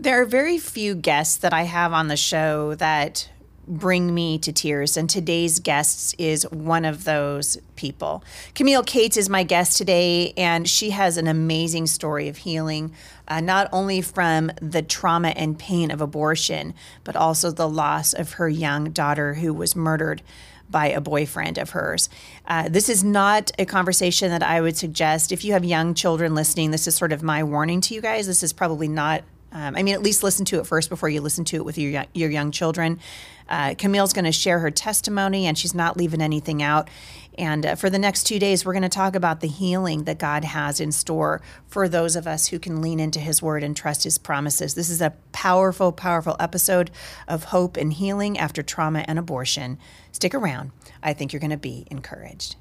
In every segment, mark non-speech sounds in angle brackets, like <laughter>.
There are very few guests that I have on the show that bring me to tears. And today's guest is one of those people. Camille Cates is my guest today, and she has an amazing story of healing, uh, not only from the trauma and pain of abortion, but also the loss of her young daughter who was murdered by a boyfriend of hers. Uh, this is not a conversation that I would suggest. If you have young children listening, this is sort of my warning to you guys. This is probably not um, I mean, at least listen to it first before you listen to it with your your young children. Uh, Camille's going to share her testimony, and she's not leaving anything out. And uh, for the next two days, we're going to talk about the healing that God has in store for those of us who can lean into His Word and trust His promises. This is a powerful, powerful episode of hope and healing after trauma and abortion. Stick around. I think you're going to be encouraged.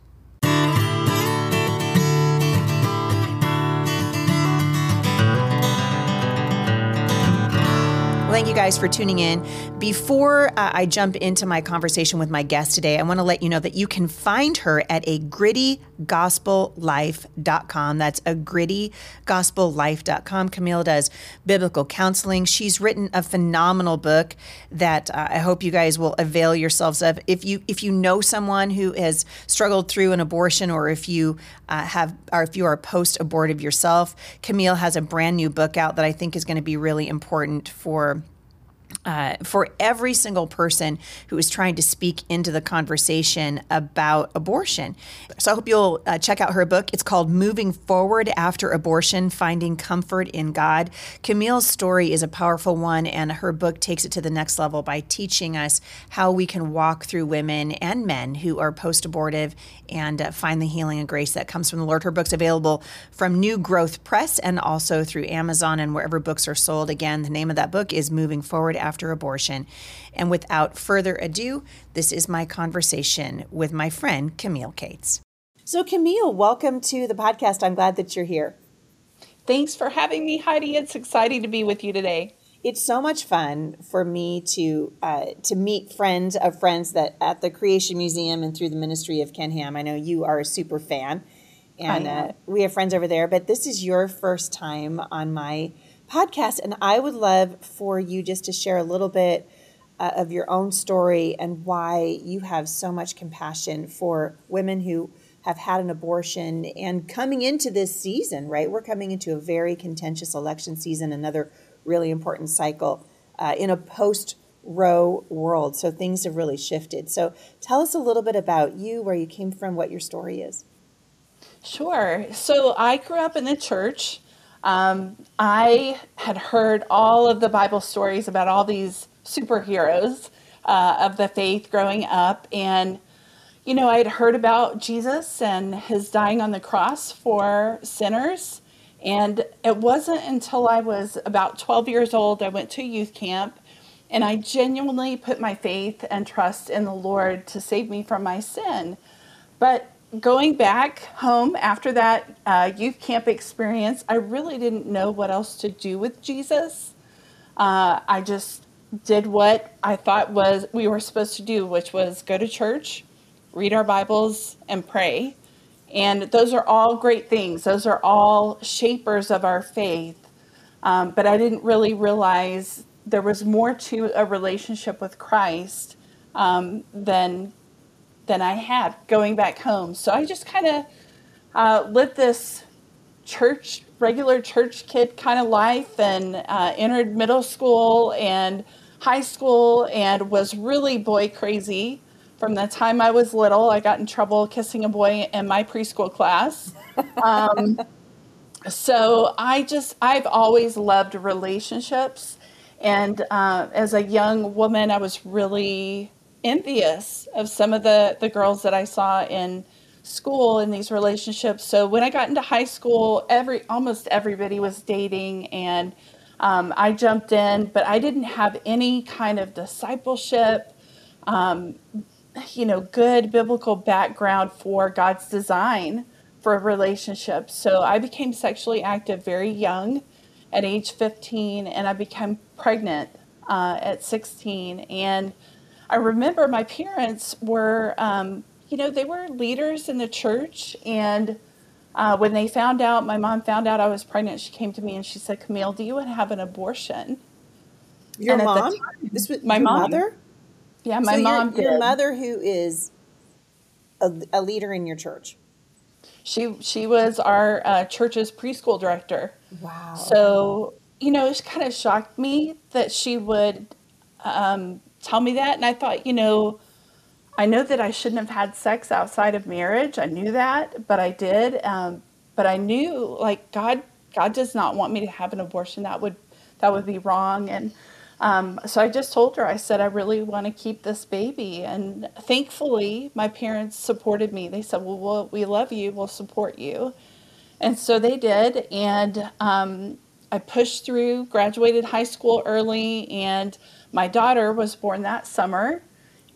Thank you guys for tuning in. Before uh, I jump into my conversation with my guest today, I want to let you know that you can find her at a grittygospellife.com. That's a grittygospellife.com. Camille does biblical counseling. She's written a phenomenal book that uh, I hope you guys will avail yourselves of. If you if you know someone who has struggled through an abortion, or if you uh, have, or if you are post abortive yourself, Camille has a brand new book out that I think is going to be really important for uh, for every single person who is trying to speak into the conversation about abortion. So I hope you'll uh, check out her book. It's called Moving Forward After Abortion Finding Comfort in God. Camille's story is a powerful one, and her book takes it to the next level by teaching us how we can walk through women and men who are post abortive and uh, find the healing and grace that comes from the Lord. Her book's available from New Growth Press and also through Amazon and wherever books are sold. Again, the name of that book is Moving Forward After After abortion. And without further ado, this is my conversation with my friend Camille Cates. So, Camille, welcome to the podcast. I'm glad that you're here. Thanks for having me, Heidi. It's exciting to be with you today it's so much fun for me to uh, to meet friends of friends that at the Creation Museum and through the ministry of Ken Ham. I know you are a super fan, and uh, we have friends over there. But this is your first time on my podcast, and I would love for you just to share a little bit uh, of your own story and why you have so much compassion for women who have had an abortion and coming into this season. Right, we're coming into a very contentious election season. Another really important cycle uh, in a post Roe world. So things have really shifted. So tell us a little bit about you, where you came from, what your story is. Sure. So I grew up in the church. Um, I had heard all of the Bible stories about all these superheroes uh, of the faith growing up. And, you know, I had heard about Jesus and his dying on the cross for sinners. And it wasn't until I was about 12 years old, I went to youth camp and I genuinely put my faith and trust in the Lord to save me from my sin. But going back home after that uh, youth camp experience, I really didn't know what else to do with Jesus. Uh, I just did what I thought was we were supposed to do, which was go to church, read our Bibles, and pray. And those are all great things. Those are all shapers of our faith. Um, but I didn't really realize there was more to a relationship with Christ um, than than I had going back home. So I just kind of uh, lived this church, regular church kid kind of life, and uh, entered middle school and high school, and was really boy crazy from the time I was little. I got in trouble kissing a boy in my preschool class. <laughs> Um, so I just, I've always loved relationships. And uh, as a young woman, I was really envious of some of the, the girls that I saw in school in these relationships. So when I got into high school, every almost everybody was dating and um, I jumped in, but I didn't have any kind of discipleship. Um, you know, good biblical background for God's design for a relationship. So I became sexually active very young at age 15, and I became pregnant uh, at 16. And I remember my parents were, um, you know, they were leaders in the church. And uh, when they found out, my mom found out I was pregnant, she came to me and she said, Camille, do you want to have an abortion? Your and mom? this was my mom. mother? Yeah, my so mom. Your, your mother, who is a, a leader in your church. She she was our uh, church's preschool director. Wow. So you know, it kind of shocked me that she would um, tell me that, and I thought, you know, I know that I shouldn't have had sex outside of marriage. I knew that, but I did. Um, but I knew, like God, God does not want me to have an abortion. That would that would be wrong, and um, so I just told her, I said, I really want to keep this baby. And thankfully, my parents supported me. They said, Well, we'll we love you, we'll support you. And so they did. And um, I pushed through, graduated high school early, and my daughter was born that summer.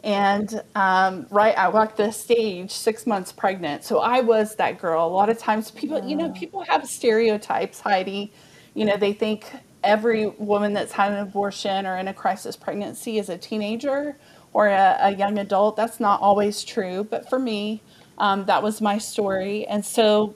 And um, right, I walked the stage six months pregnant. So I was that girl. A lot of times, people, you know, people have stereotypes, Heidi. You know, they think every woman that's had an abortion or in a crisis pregnancy is a teenager or a, a young adult. That's not always true, but for me, um, that was my story. And so,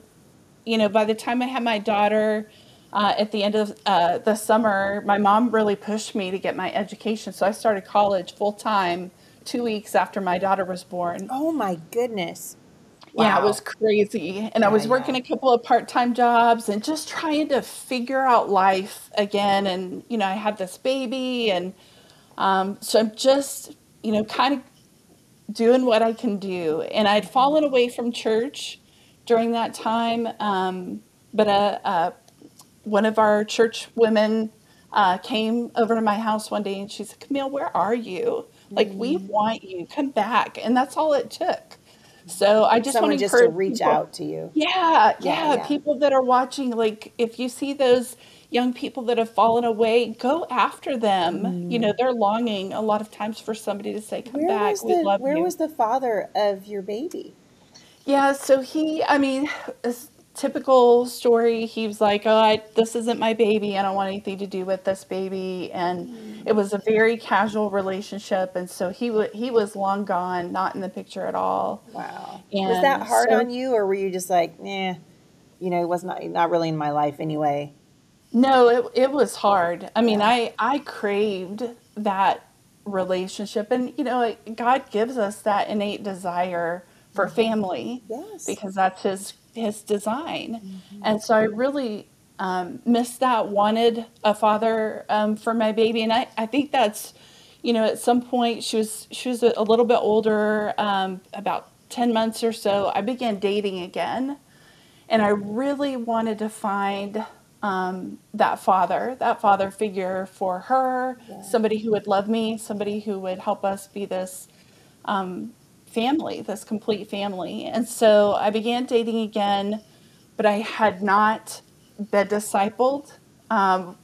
you know, by the time I had my daughter uh, at the end of uh, the summer, my mom really pushed me to get my education. So I started college full time two weeks after my daughter was born. Oh my goodness. Yeah, it was crazy. And I was working yeah. a couple of part-time jobs and just trying to figure out life again. And, you know, I had this baby. And um, so I'm just, you know, kind of doing what I can do. And I'd fallen away from church during that time. Um, but uh, uh, one of our church women uh, came over to my house one day and she said, Camille, where are you? Like, we want you. Come back. And that's all it took. So I just Someone want to just to reach people- out to you. Yeah, Yeah, yeah. People that are watching, like, if you see those young people that have fallen away, go after them. You know, they're longing a lot of times for somebody to say, "Come Where back, we the love Where you." was the father of your baby? Yeah, so he, I mean, <sighs> typical story. He was like, "Oh, I, this isn't my baby. I don't want anything to do with this baby." And it was a very casual relationship, and so he wa he was long gone, not in the picture at all. Wow. was that hard so- on you, or were you just like, nah, you know, it was not not really in my life anyway? No, it it was hard. I mean, Yeah. I I craved that relationship, and you know, God gives us that innate desire for mm-hmm. family Yes. because that's His His design, and so I really um, missed that. Wanted a father um, for my baby, and I I think that's you know at some point she was she was a little bit older, um, about ten months or so. I began dating again and I really wanted to find um, that father, that father figure for her, somebody who would love me, somebody who would help us be this um, family, this complete family. And so I began dating again, but I had not been discipled um,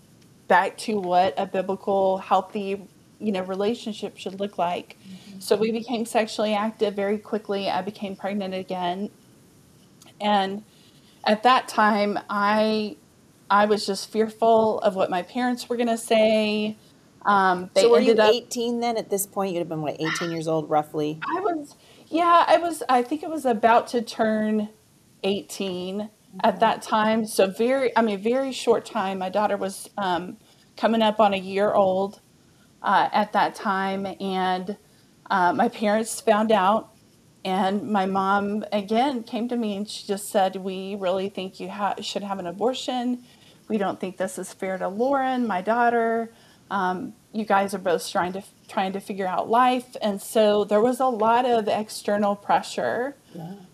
back to what a biblical, healthy, you know, relationship should look like. So we became sexually active very quickly. I became pregnant again, and at that time i i was just fearful of what my parents were going to say um, they so were you ended up 18 then? At this point, you'd have been what, 18 years old, roughly. i was yeah i was i think it was about to turn 18 at that time. So very i mean very short time. My daughter was um, coming up on a year old uh, at that time. And uh, my parents found out. And my mom again came to me and she just said we really think you ha- should have an abortion. We don't think this is fair to lauren my daughter. Um, you guys are both trying to trying to figure out life and so there was a lot of external pressure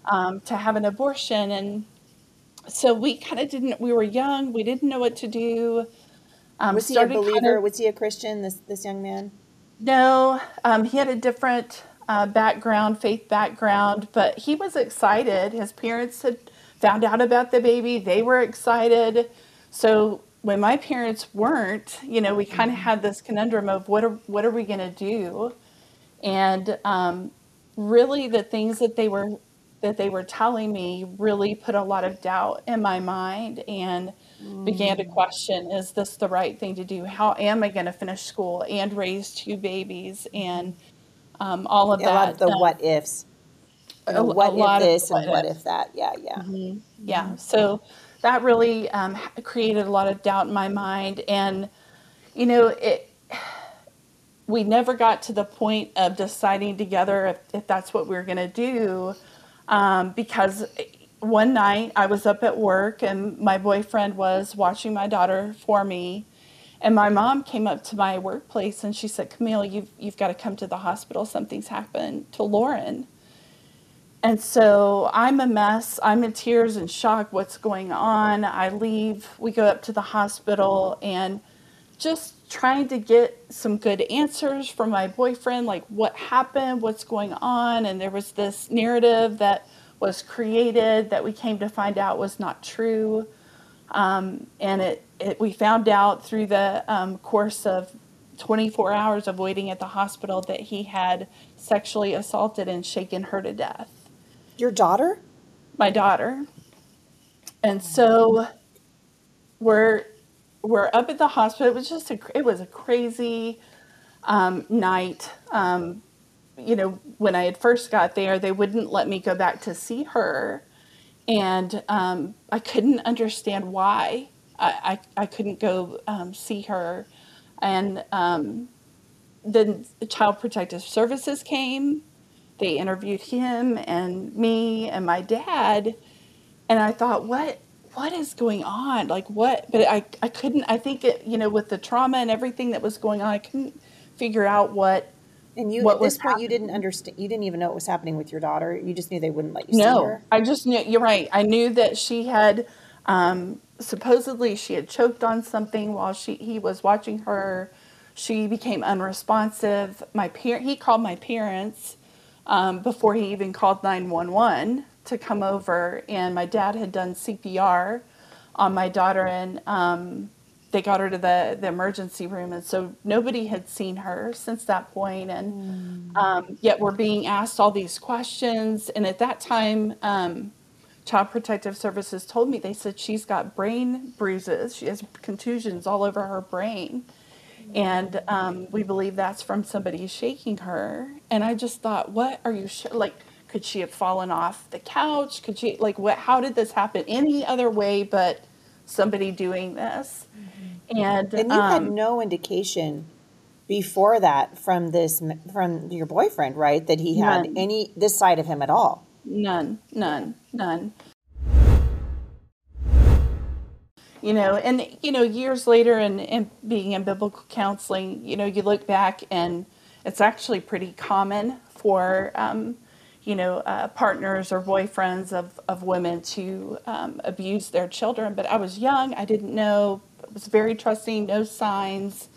um, to have an abortion and so we kind of didn't we were young we didn't know what to do um, Was he a believer? of- was he a Christian? This this young man. no, um, he had a different uh, background, faith background, but he was excited. His parents had found out about the baby, they were excited. So when my parents weren't, you know, we kind of had this conundrum of what are what are we going to do? And um, really, the things that they were that they were telling me really put a lot of doubt in my mind and began to question is this the right thing to do how am i going to finish school and raise two babies and um, all of Yeah, a lot of the Um, what ifs. A- a what lot if of this and what ifs. if that? Yeah, yeah. yeah so that really um, created a lot of doubt in my mind and you know it we never got to the point of deciding together if, if that's what we were going to do um, because one night I was up at work and my boyfriend was watching my daughter for me. And my mom came up to my workplace and she said, Camille, you've, you've got to come to the hospital. Something's happened to Lauren. And so I'm a mess. I'm in tears and shock. What's going on? I leave. We go up to the hospital and just trying to get some good answers from my boyfriend like what happened, what's going on. And there was this narrative that was created that we came to find out was not true. Um, and it, it, we found out through the um, course of 24 hours of waiting at the hospital that he had sexually assaulted and shaken her to death. Your daughter? My daughter. And so we're we're up at the hospital. It was just a it was a crazy um, night. Um, you know, when I had first got there, they wouldn't let me go back to see her. And um, I couldn't understand why I, I, I couldn't go um, see her. And um, then the Child Protective Services came. They interviewed him and me and my dad. And I thought, what what is going on? Like what? But I, I couldn't, I think it, you know, with the trauma and everything that was going on, I couldn't figure out what and you what at this point you didn't understand. You didn't even know what was happening with your daughter. You just knew they wouldn't let you see No, her. I just knew, you're right. I knew that she had, um, supposedly she had choked on something while she, he was watching her. She became unresponsive. My parent, he called my parents, um, before he even called 911 to come over. And my dad had done CPR on my daughter and, um, they got her to the, the emergency room. And so nobody had seen her since that point. And um, yet we're being asked all these questions. And at that time, um, Child Protective Services told me, they said she's got brain bruises. She has contusions all over her brain. And um, we believe that's from somebody shaking her. And I just thought, what are you, sh-? like, could she have fallen off the couch? Could she, like, what, how did this happen any other way but somebody doing this? And, And you had um, no indication before that from this from your boyfriend, right? That he had None. any this side of him at all. None, none, none. You know, and you know, years later, and, being in biblical counseling, you know, you look back and it's actually pretty common for, um, you know, uh, partners or boyfriends of, of women to um, abuse their children. But I was young, I didn't know, was very trusting, no signs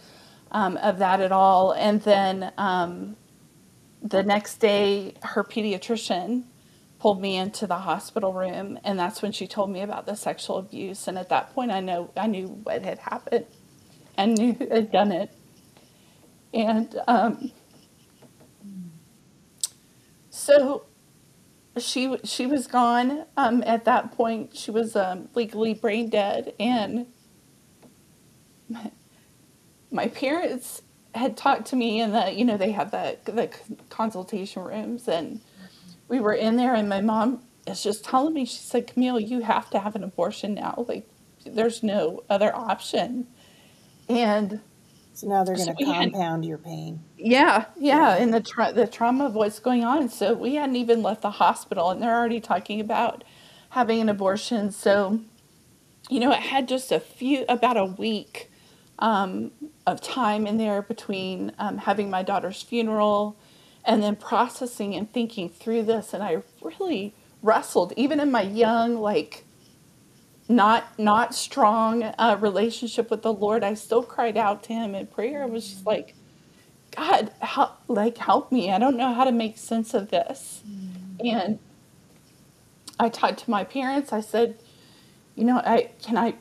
um, of that at all. And then um, the next day, her pediatrician pulled me into the hospital room, and that's when she told me about the sexual abuse. And at that point, I know I knew what had happened, and knew who had done it. And um, so she she was gone. Um, at that point, she was um, legally brain dead, and my, parents had talked to me, and the you know they have the the consultation rooms, and we were in there, and my mom is just telling me, she said, Camille, you have to have an abortion now. Like, there's no other option. And So now they're going to had- compound your pain. yeah, yeah, and the tra- the trauma of what's going on. So we hadn't even left the hospital, and they're already talking about having an abortion. So, you know, it had just a few, about a week um, of time in there between um, having my daughter's funeral and then processing and thinking through this. And I really wrestled, even in my young, like not not strong uh, relationship with the Lord. I still cried out to Him in prayer. I was just like, God, help, like help me. I don't know how to make sense of this. And I talked to my parents. I said, you know, I can I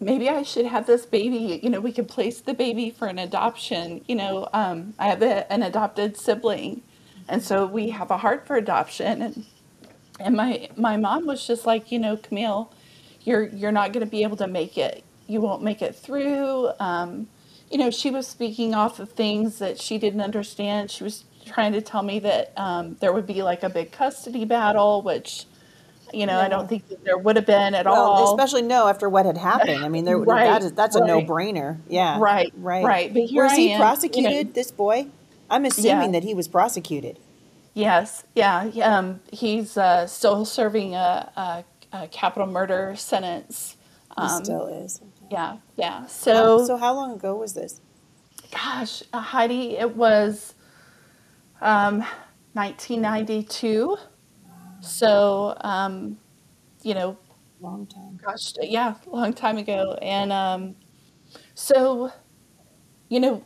maybe I should have this baby. You know, we could place the baby for an adoption. You know, um, I have a, an adopted sibling, and so we have a heart for adoption. And and my my mom was just like, you know, Camille, you're you're not going to be able to make it. You won't make it through. Um, you know, she was speaking off of things that she didn't understand. She was trying to tell me that um, there would be like a big custody battle, which You know, I don't think that there would have been at Well, all. especially no after what had happened. I mean, there <laughs> Right, that is that's a no-brainer. Yeah. Right, Right. right. But here was I he am, you know- prosecuted? This boy? I'm assuming Yeah. that he was prosecuted. Yes, yeah. he- Um, he's uh, still serving a, a, a capital murder sentence. He Um, still is. yeah, yeah. So, So, so how long ago was this? gosh, uh, Heidi, it was um, 1992. So, um, you know, Long time. gosh, yeah, long time ago. And um, so, you know,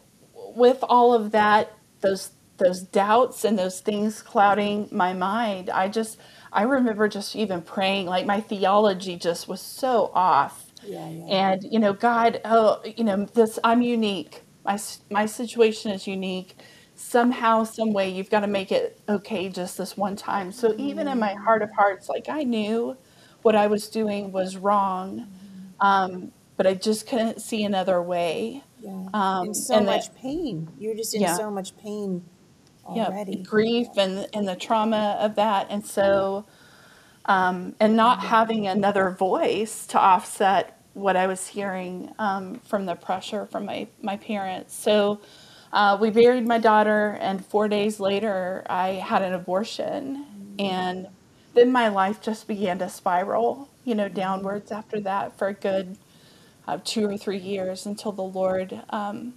with all of that, those those doubts and those things clouding my mind, I just I remember just even praying like my theology just was so off. Yeah, yeah. And you know, God, oh, you know, this I'm unique. My my situation is unique. Somehow, some way, you've got to make it okay just this one time. So even in my heart of hearts, like I knew what I was doing was wrong, um, but I just couldn't see another way. yeah. Um, in so and that- much pain. You're just in Yeah. so much pain yeah, grief and and the trauma of that, and so um, and not having another voice to offset what I was hearing um, from the pressure from my my parents. So uh, we buried my daughter, and four days later, I had an abortion, and then my life just began to spiral, you know, downwards after that for a good uh, two or three years until the Lord. Um,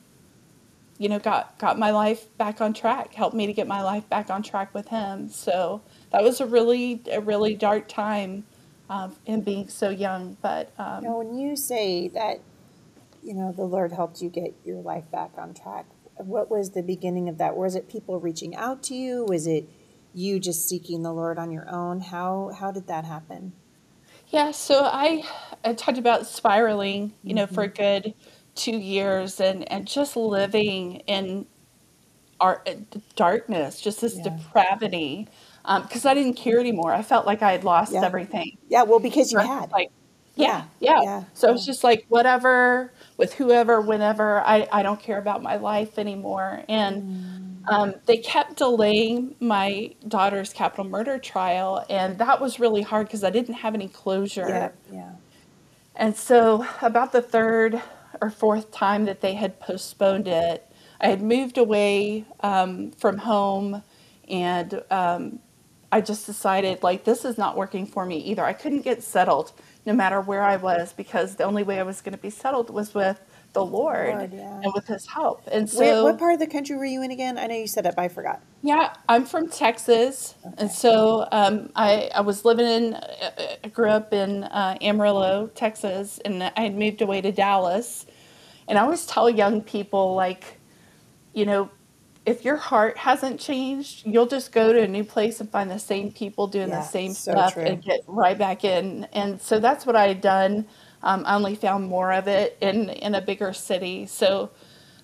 you know, got got my life back on track, helped me to get my life back on track with him. So that was a really a really dark time, um, in being so young. But um, Now, when you say that, you know, the Lord helped you get your life back on track, what was the beginning of that? Was it people reaching out to you? Was it you just seeking the Lord on your own? How how did that happen? yeah, so I I talked about spiraling, you know, for a mm-hmm. good two years, and and just living in our darkness, just this Yeah. depravity, um, because I didn't care anymore. I felt like I had lost Yeah. everything. Yeah, well, because you had. Like, yeah, Yeah, yeah. yeah, So it's just like whatever with whoever, whenever. I I don't care about my life anymore. And um, they kept delaying my daughter's capital murder trial, and that was really hard because I didn't have any closure. yeah, yeah. And so, about the third or fourth time that they had postponed it, I had moved away um, from home, and um, I just decided, like, this is not working for me either. I couldn't get settled no matter where I was because the only way I was going to be settled was with the Lord, Lord, yeah. and with His help. And so, Where, what part of the country were you in again? I know you said it, but I forgot. yeah, I'm from Texas, and so um, I I was living in, uh, I grew up in uh, Amarillo, Texas, and I had moved away to Dallas, and I always tell young people like, you know, if your heart hasn't changed, you'll just go to a new place and find the same people doing Yeah, the same so stuff true. and get right back in. And so that's what I had done. Um, I only found more of it in in a bigger city. So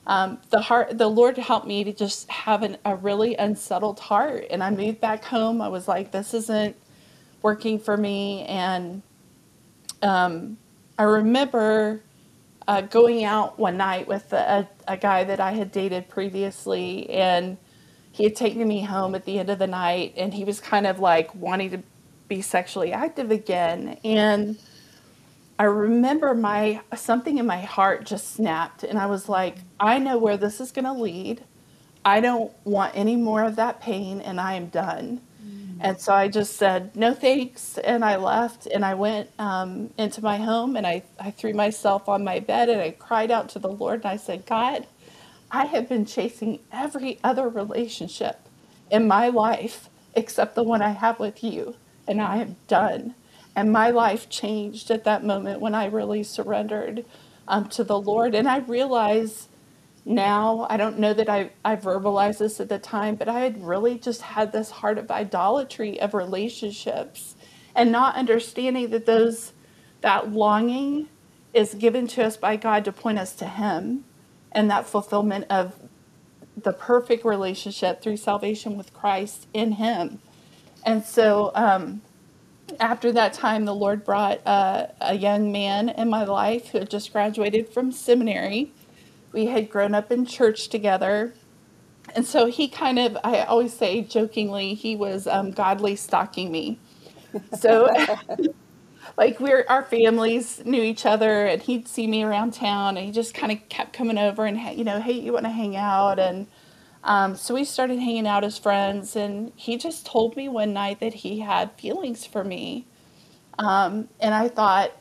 um, the heart, the Lord helped me to just have an, a really unsettled heart. And I moved back home. I was like, this isn't working for me. And um, I remember uh, going out one night with a, a guy that I had dated previously, and he had taken me home at the end of the night, and he was kind of like wanting to be sexually active again. And I remember my something in my heart just snapped, and I was like, I know where this is going to lead. I don't want any more of that pain, and I am done. And so I just said, no thanks. And I left and I went um, into my home and I, I threw myself on my bed and I cried out to the Lord and I said, God, I have been chasing every other relationship in my life except the one I have with you. And I am done. And my life changed at that moment when I really surrendered um, to the Lord. And I realized now i don't know that I, I verbalized this at the time but i had really just had this heart of idolatry of relationships and not understanding that those that longing is given to us by god to point us to him and that fulfillment of the perfect relationship through salvation with christ in him. And so um, after that time the lord brought uh, a young man in my life who had just graduated from seminary we had grown up in church together. And so he kind of, I always say jokingly, he was um, godly stalking me. So, <laughs> like, we're our families knew each other, and he'd see me around town, and he just kind of kept coming over and you know, hey, you want to hang out? And um, so we started hanging out as friends, and he just told me one night that he had feelings for me. Um, and I thought,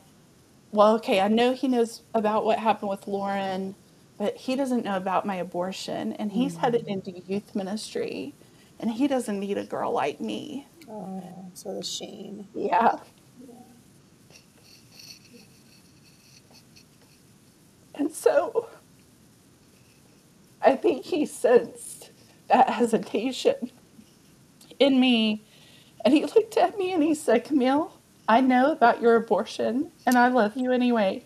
well, okay, I know he knows about what happened with Lauren, but he doesn't know about my abortion, and he's mm-hmm. headed into youth ministry, and he doesn't need a girl like me. Oh, so the shame. Yeah. And so I think he sensed that hesitation in me. And he looked at me and he said, Camille, I know about your abortion and I love you anyway.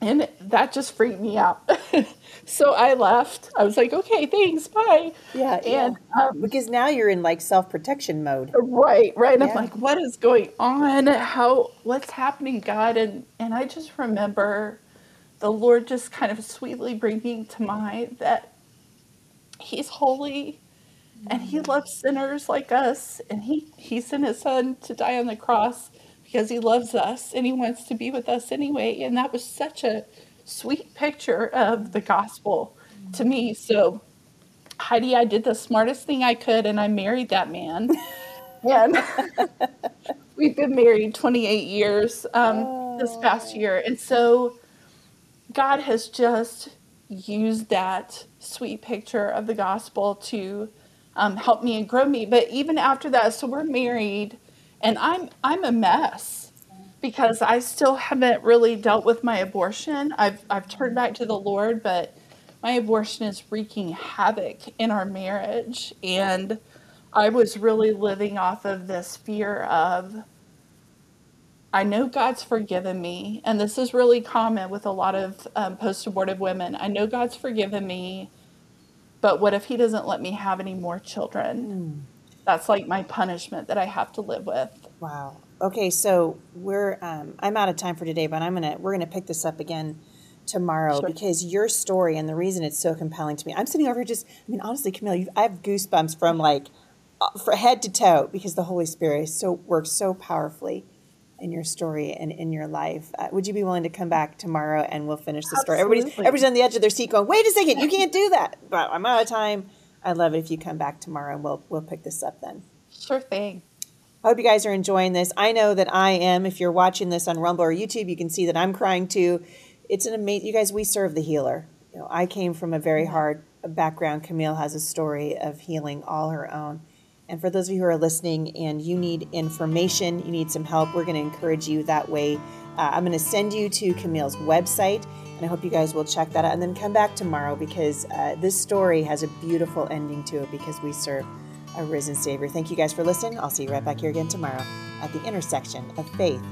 And that just freaked me out. <laughs> so I left. I was like, okay, thanks, bye. Yeah, and yeah. Um, because now you're in like self protection mode. Right, right. And yeah. I'm like, what is going on? How what's happening, God? And and I just remember the Lord just kind of sweetly bringing to mind that He's holy and He loves sinners like us, and He He sent His Son to die on the cross because He loves us and He wants to be with us anyway. And that was such a sweet picture of the gospel to me. So, Heidi, I did the smartest thing I could, and I married that man. <laughs> and <laughs> we've been married 28 years um, this past year, and so God has just used that sweet picture of the gospel to um, help me and grow me. But even after that, so we're married, and I'm I'm a mess because I still haven't really dealt with my abortion. I've I've turned back to the Lord, but my abortion is wreaking havoc in our marriage, and I was really living off of this fear of I know God's forgiven me, and this is really common with a lot of um, post abortive women. I know God's forgiven me, but what if He doesn't let me have any more children? Mm. That's like my punishment that I have to live with. Wow. Okay, so we're um, I'm out of time for today, but I'm gonna we're gonna pick this up again tomorrow sure. because your story and the reason it's so compelling to me. I'm sitting over here just I mean honestly, Camille, I have goosebumps from like uh, for head to toe because the Holy Spirit so works so powerfully in your story and in your life. Uh, would you be willing to come back tomorrow and we'll finish the story? Everybody's everybody's on the edge of their seat going, "Wait a second, you can't do that." But I'm out of time. I'd love it if you come back tomorrow and we'll we'll pick this up then. Sure thing. I hope you guys are enjoying this. I know that I am. If you're watching this on Rumble or YouTube, you can see that I'm crying too. It's an amazing. You guys, we serve the healer. You know, I came from a very hard background. Camille has a story of healing all her own and for those of you who are listening and you need information, you need some help, we're going to encourage you that way. Uh, I'm going to send you to Camille's website, and I hope you guys will check that out and then come back tomorrow because uh, this story has a beautiful ending to it because we serve a risen Savior. Thank you guys for listening. I'll see you right back here again tomorrow at the intersection of faith